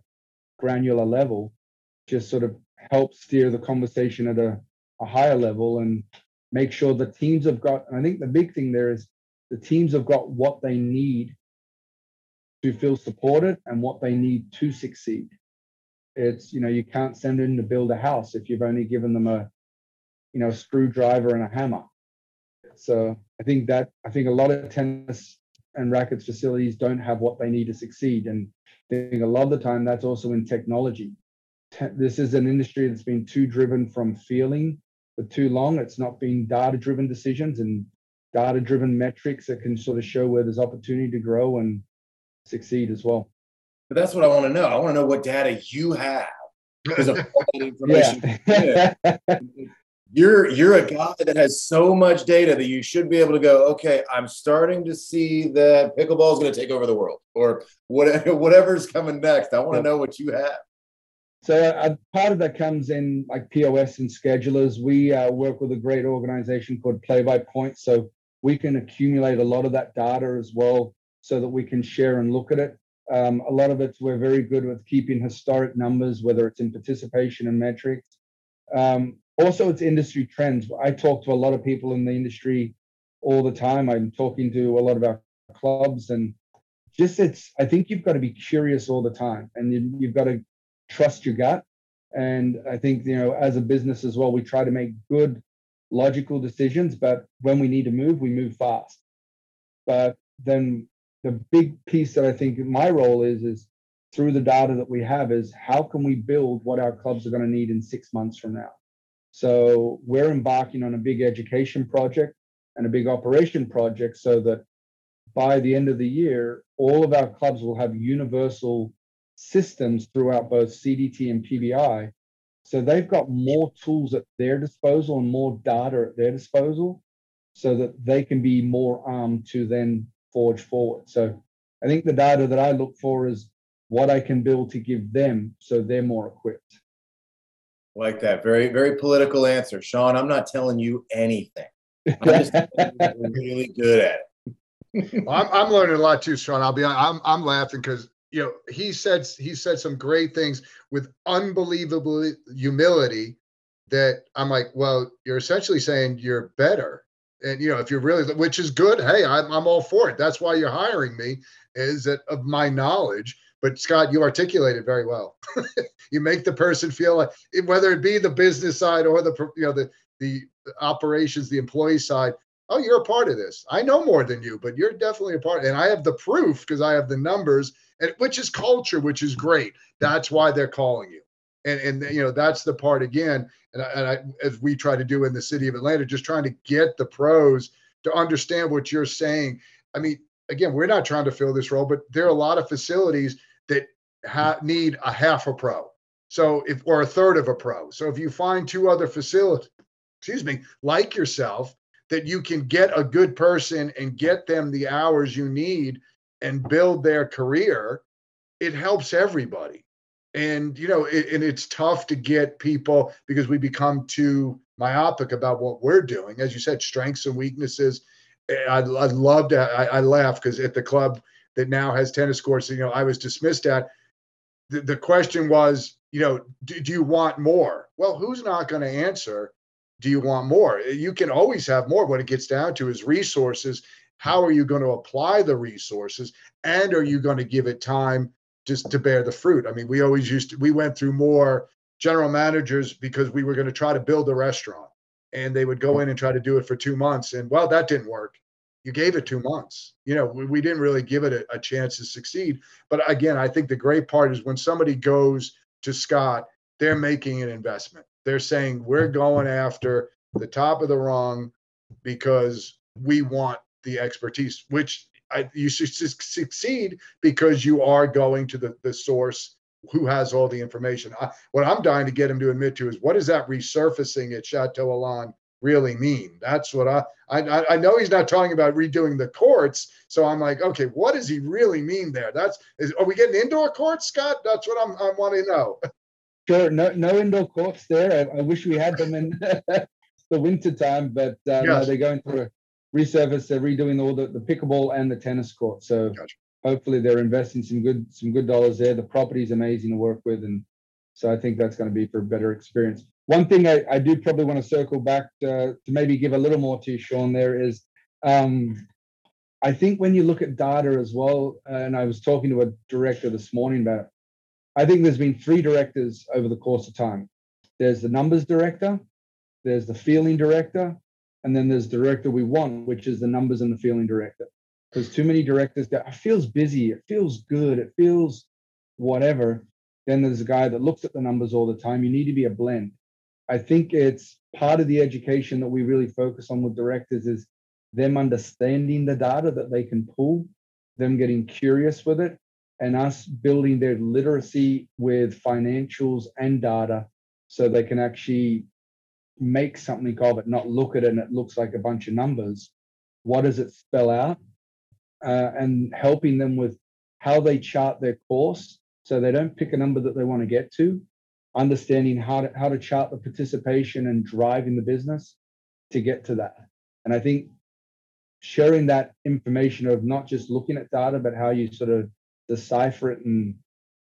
granular level, just sort of help steer the conversation at a, a higher level and make sure the teams have got, and I think the big thing there is the teams have got what they need to feel supported and what they need to succeed. It's, you know, you can't send them to build a house if you've only given them a, you know, a screwdriver and a hammer. So I think that I think a lot of tennis and rackets facilities don't have what they need to succeed. And I think a lot of the time that's also in technology. This is an industry that's been too driven from feeling for too long. It's not been data driven decisions and data driven metrics that can sort of show where there's opportunity to grow and succeed as well. But that's what I want to know. I want to know what data you have because of all that information. Yeah. you're you're a guy that has so much data that you should be able to go okay i'm starting to see that pickleball is going to take over the world or whatever, whatever's coming next. I want to know what you have. So uh, part of that comes in like pos and schedulers. We uh, work with a great organization called play by point so we can accumulate a lot of that data as well so that we can share and look at it. Um, a lot of it we're very good with keeping historic numbers whether it's in participation and metrics. Um, also it's industry trends. I talk to a lot of people in the industry all the time. I'm talking to a lot of our clubs and just it's i think you've got to be curious all the time and you, you've got to trust your gut. And i think you know as a business as well we try to make good logical decisions but when we need to move we move fast. But then the big piece that i think my role is is through the data that we have is how can we build what our clubs are going to need in six months from now so we're embarking on a big education project and a big operation project so that by the end of the year, all of our clubs will have universal systems throughout both CDT and PBI. So they've got more tools at their disposal and more data at their disposal so that they can be more armed to then forge forward. So I think the data that I look for is what I can build to give them so they're more equipped like that. Very, very political answer. Shaun, I'm not telling you anything. I'm just really good at it. well, I'm, I'm learning a lot too, Shaun. I'll be I'm I'm laughing because you know he said he said some great things with unbelievable humility that I'm like, well, you're essentially saying you're better. And you know, if you're really which is good, hey, I'm I'm all for it. That's why you're hiring me, is that of my knowledge. But Scott, you articulate it very well. you make the person feel like whether it be the business side or the you know the the operations, the employee side. Oh, you're a part of this. I know more than you, but you're definitely a part. And I have the proof because I have the numbers, and which is culture, which is great. That's why they're calling you. And and you know that's the part again. And I, and I, as we try to do in the city of Atlanta, just trying to get the pros to understand what you're saying. I mean, again, we're not trying to fill this role, but there are a lot of facilities that ha- need a half a pro. So if or a third of a pro. So if you find two other facilities, excuse me, like yourself, that you can get a good person and get them the hours you need and build their career, it helps everybody. And you know, it, and it's tough to get people because we become too myopic about what we're doing. As you said, strengths and weaknesses. Eh, I'd, I'd love to. I, I laugh because at the club that now has tennis courts. You know, I was dismissed at. The, the question was, you know, do, do you want more? Well, who's not going to answer? Do you want more? You can always have more. What it gets down to is resources. How are you going to apply the resources? And are you going to give it time just to bear the fruit? I mean, we always used to, we went through more general managers because we were going to try to build a restaurant and they would go in and try to do it for two months. And well, that didn't work you gave it two months. You know, we, we didn't really give it a, a, chance to succeed. But again, I think the great part is when somebody goes to Scott, they're making an investment. They're saying, we're going after the top of the rung because we want the expertise, which I, you should succeed because you are going to the, the source who has all the information. I, what I'm dying to get him to admit to is what is that resurfacing at Chateau Elan really mean? That's what I, I, I know he's not talking about redoing the courts. So I'm like, okay, what does he really mean there? That's, is, are we getting indoor courts, Scott? That's what I'm, I want to know. Sure. No, no indoor courts there. I, I wish we had them in, the winter time, but uh, yes. no, they're going through a resurface. They're redoing all the, the pickleball and the tennis court. So gotcha. hopefully they're investing some good some good dollars there. The property is amazing to work with, and so I think that's going to be for a better experience. One thing I, I do probably want to circle back to, to maybe give a little more to Shaun there is um, I think when you look at data as well, and I was talking to a director this morning about I think there's been three directors over the course of time. There's the numbers director, there's the feeling director, and then there's the director we want, which is the numbers and the feeling director. Because too many directors go, it feels busy, it feels good, it feels whatever. Then there's a guy that looks at the numbers all the time. You need to be a blend. I think it's part of the education that we really focus on with directors is them understanding the data that they can pull, them getting curious with it, and us building their literacy with financials and data so they can actually make something of it, not look at it and it looks like a bunch of numbers. What does it spell out? Uh, and helping them with how they chart their course so they don't pick a number that they want to get to, understanding how to, how to chart the participation and driving the business to get to that. And I think sharing that information of not just looking at data, but how you sort of decipher it and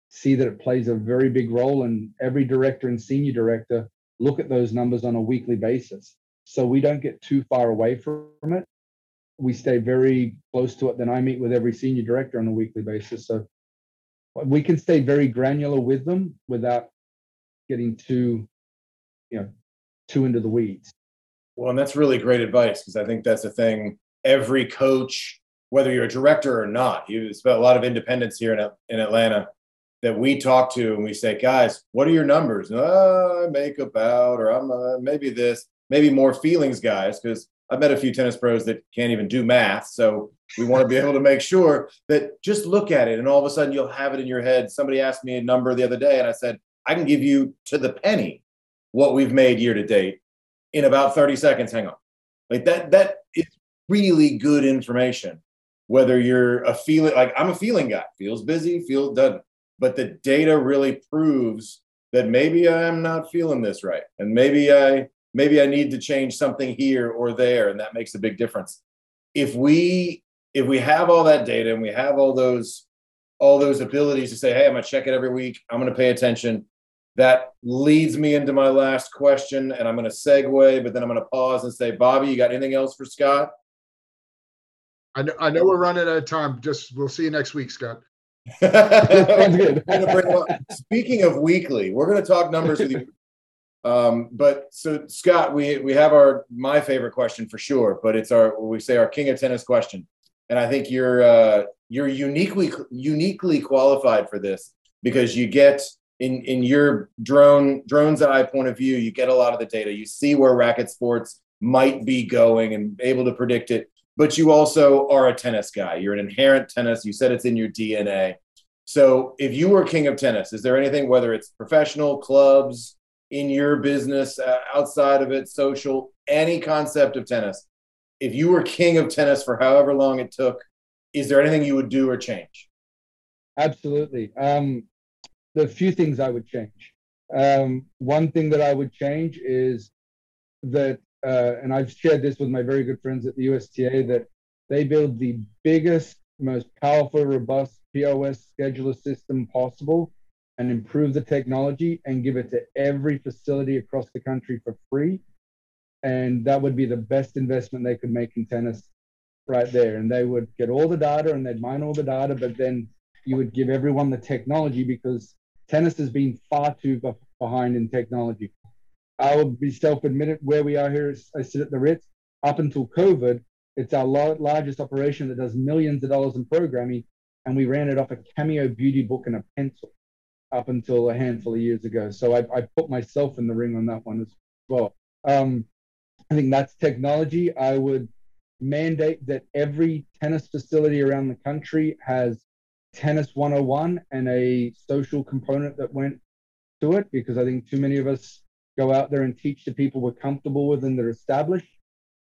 see that it plays a very big role. And every director and senior director look at those numbers on a weekly basis. So we don't get too far away from it. We stay very close to it. Then I meet with every senior director on a weekly basis. So we can stay very granular with them without getting too, you know, too into the weeds. Well, and that's really great advice because I think that's the thing every coach, whether you're a director or not, you spent a lot of independence here in, in Atlanta that we talk to and we say, guys, what are your numbers? Oh, I make about, or I'm uh, maybe this, maybe more feelings guys, because I've met a few tennis pros that can't even do math. So we want to be able to make sure that just look at it and all of a sudden you'll have it in your head. Somebody asked me a number the other day and I said, I can give you to the penny what we've made year to date in about 30 seconds. Hang on. Like that, that is really good information. Whether you're a feeling like I'm a feeling guy, feels busy, feels done, but the data really proves that maybe I'm not feeling this right, and maybe I maybe I need to change something here or there, and that makes a big difference. If we if we have all that data and we have all those all those abilities to say, hey, I'm gonna check it every week, I'm gonna pay attention. That leads me into my last question, and I'm gonna segue, but then I'm gonna pause and say, Bobby, you got anything else for Scott? I know, I know we're running out of time. Just we'll see you next week, Scott. Speaking of weekly, we're going to talk numbers with you. Um, but so Scott, we we have our my favorite question for sure, but it's our we say our king of tennis question, and I think you're uh, you're uniquely uniquely qualified for this because you get in in your drone drone's eye point of view, you get a lot of the data. You see where racket sports might be going and able to predict it but you also are a tennis guy. You're an inherent tennis. You said it's in your DNA. So if you were king of tennis, is there anything, whether it's professional, clubs, in your business, uh, outside of it, social, any concept of tennis, if you were king of tennis for however long it took, is there anything you would do or change? Absolutely. Um, the few things I would change. Um, one thing that I would change is that uh, and I've shared this with my very good friends at the USTA, that they build the biggest, most powerful, robust POS scheduler system possible and improve the technology and give it to every facility across the country for free. And that would be the best investment they could make in tennis right there. And they would get all the data and they'd mine all the data, but then you would give everyone the technology because tennis has been far too behind in technology. I will be self-admitted where we are here. I sit at the Ritz. Up until COVID, it's our largest operation that does millions of dollars in programming, and we ran it off a Cameo beauty book and a pencil up until a handful of years ago. So I, I put myself in the ring on that one as well. Um, I think that's technology. I would mandate that every tennis facility around the country has tennis 101 and a social component that went to it because I think too many of us go out there and teach the people we're comfortable with and that are established.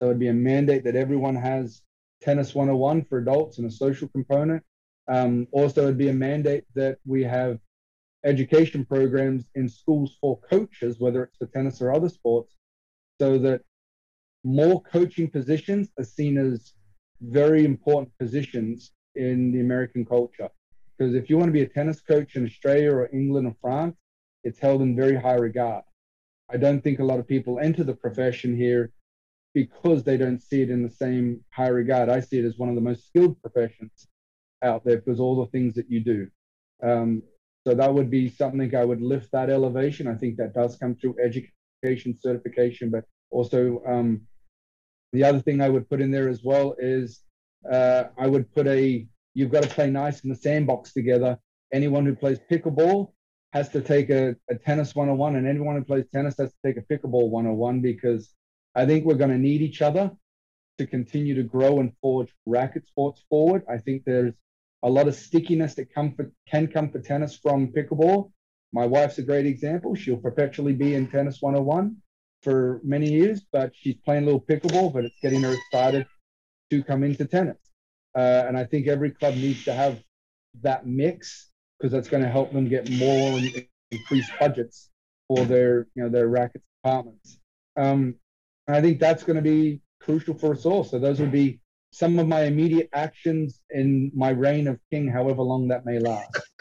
So it'd be a mandate that everyone has Tennis 101 for adults and a social component. Um, also, it'd be a mandate that we have education programs in schools for coaches, whether it's for tennis or other sports, so that more coaching positions are seen as very important positions in the American culture. Because if you want to be a tennis coach in Australia or England or France, it's held in very high regard. I don't think a lot of people enter the profession here because they don't see it in the same high regard. I see it as one of the most skilled professions out there because all the things that you do. Um, so that would be something I would lift that elevation. I think that does come through education certification, but also um, the other thing I would put in there as well is uh, I would put a you've got to play nice in the sandbox together. Anyone who plays pickleball has to take a, a tennis 101, and anyone who plays tennis has to take a pickleball 101 because I think we're going to need each other to continue to grow and forge racket sports forward. I think there's a lot of stickiness that come for, can come for tennis from pickleball. My wife's a great example. She'll perpetually be in tennis 101 for many years, but she's playing a little pickleball, but it's getting her excited to come into tennis. Uh, and I think every club needs to have that mix because that's going to help them get more increased budgets for their, you know, their rackets departments. Um, and I think that's going to be crucial for us all. So those would be some of my immediate actions in my reign of king, however long that may last.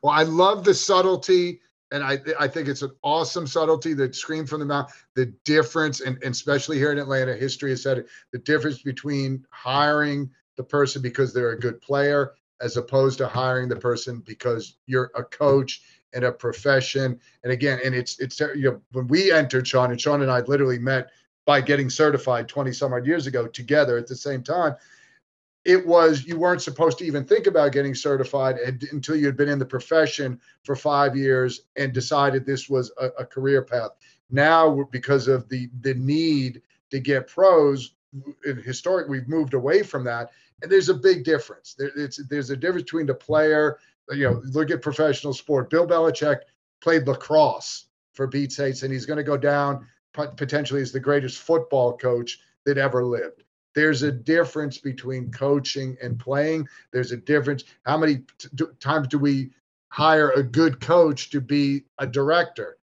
well, I love the subtlety and I I think it's an awesome subtlety that screamed from the mouth. The difference, and, and especially here in Atlanta, history has said it, the difference between hiring the person because they're a good player as opposed to hiring the person because you're a coach and a profession. And again, and it's it's you know when we entered Shaun and Shaun and I literally met by getting certified 20 some odd years ago together at the same time it was you weren't supposed to even think about getting certified until you had been in the profession for five years and decided this was a, a career path. Now, because of the the need to get pros, historic, we've moved away from that, and there's a big difference. There, there's a difference between the player. You know, look at professional sport. Bill Belichick played lacrosse for Beats sakes, and he's going to go down potentially as the greatest football coach that ever lived there's a difference between coaching and playing. There's a difference. How many t- times do we hire a good coach to be a director?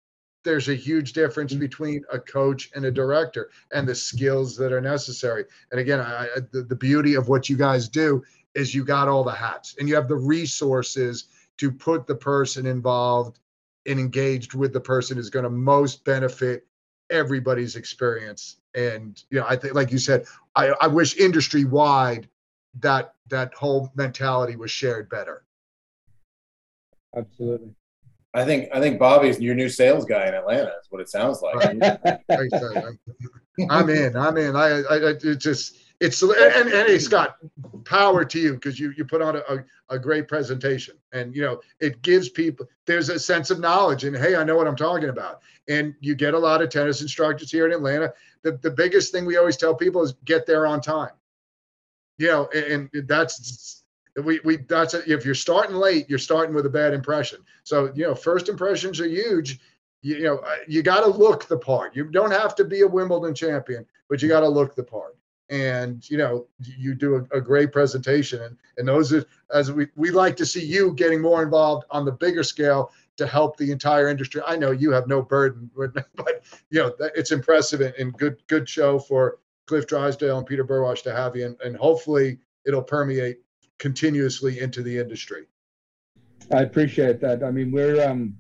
There's a huge difference mm-hmm. between a coach and a director and the skills that are necessary. And again, I, the, the beauty of what you guys do is you got all the hats and you have the resources to put the person involved and engaged with the person is going to most benefit everybody's experience. And you know, I think, like you said, I, I wish industry wide that that whole mentality was shared better. Absolutely. I think I think Bobby's your new sales guy in Atlanta. Is what it sounds like. I'm in. I'm in. I, I, it just it's and, and, hey Scott, power to you because you you put on a, a, a, great presentation and you know it gives people there's a sense of knowledge and hey I know what I'm talking about and you get a lot of tennis instructors here in Atlanta. The the biggest thing we always tell people is get there on time. You know, and, and that's we we that's a, if you're starting late, you're starting with a bad impression. So you know, first impressions are huge. You, you know, uh, you got to look the part. You don't have to be a Wimbledon champion, but you got to look the part and you know you do a, a, great presentation. And and those are as we we like to see you getting more involved on the bigger scale to help the entire industry. I know you have no burden but you know it's impressive and, good good show for cliff drysdale and peter burwash to have you. And, and hopefully it'll permeate continuously into the industry. I appreciate that. I mean we're um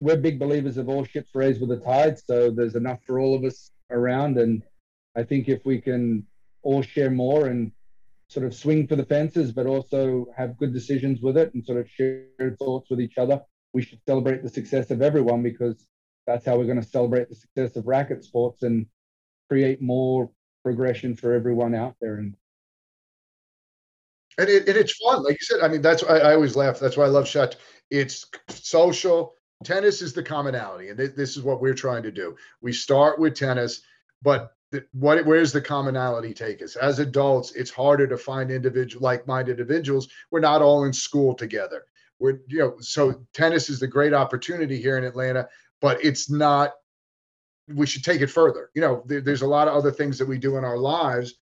we're big believers of all ships raised with the tide. So there's enough for all of us around. And I think if we can all share more and sort of swing for the fences, but also have good decisions with it and sort of share thoughts with each other. We should celebrate the success of everyone because that's how we're going to celebrate the success of racket sports and create more progression for everyone out there. And and, it, and it's fun, like you said. I mean, that's why I always laugh. That's why I love shot. It's social. Tennis is the commonality, and this is what we're trying to do. We start with tennis, but what where's the commonality take us? As adults it's harder to find individual like-minded individuals. We're not all in school together. We're you know so tennis is the great opportunity here in atlanta but it's not we should take it further. You know there, there's a lot of other things that we do in our lives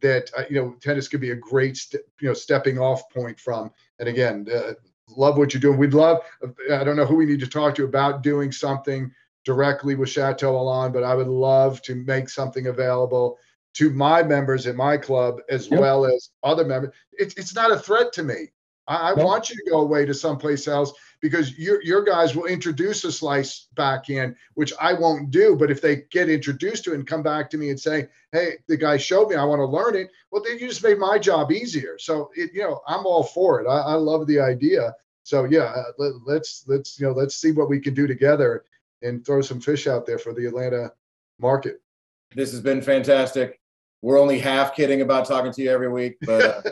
that uh, you know tennis could be a great st- you know stepping off point from. And again uh, love what you're doing. We'd love i don't know who we need to talk to about doing something directly with Chateau Elan, but I would love to make something available to my members in my club as yep. well as other members. It's it's not a threat to me. I, I want you to go away to someplace else because your your guys will introduce a slice back in, which I won't do. But if they get introduced to it and come back to me and say, "Hey, the guy showed me, I want to learn it," well, then you just made my job easier. So it, you know, I'm all for it. I, I love the idea. So yeah, uh, let, let's let's you know let's see what we can do together and throw some fish out there for the Atlanta market. This has been fantastic. We're only half kidding about talking to you every week, but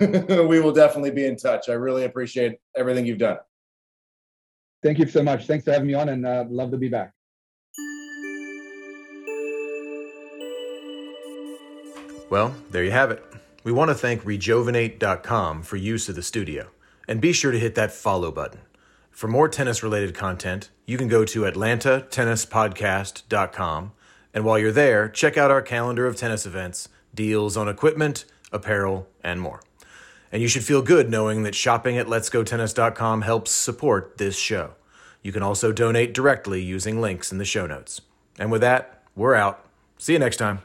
uh, we will definitely be in touch. I really appreciate everything you've done. Thank you so much. Thanks for having me on, and uh, love to be back. Well, there you have it. We want to thank regeovinate.com for use of the studio. And be sure to hit that follow button. For more tennis related content, you can go to atlantatennispodcast.com and while you're there, check out our calendar of tennis events, deals on equipment, apparel, and more. And you should feel good knowing that shopping at letsgotennis.com helps support this show. You can also donate directly using links in the show notes. And with that, we're out. See you next time.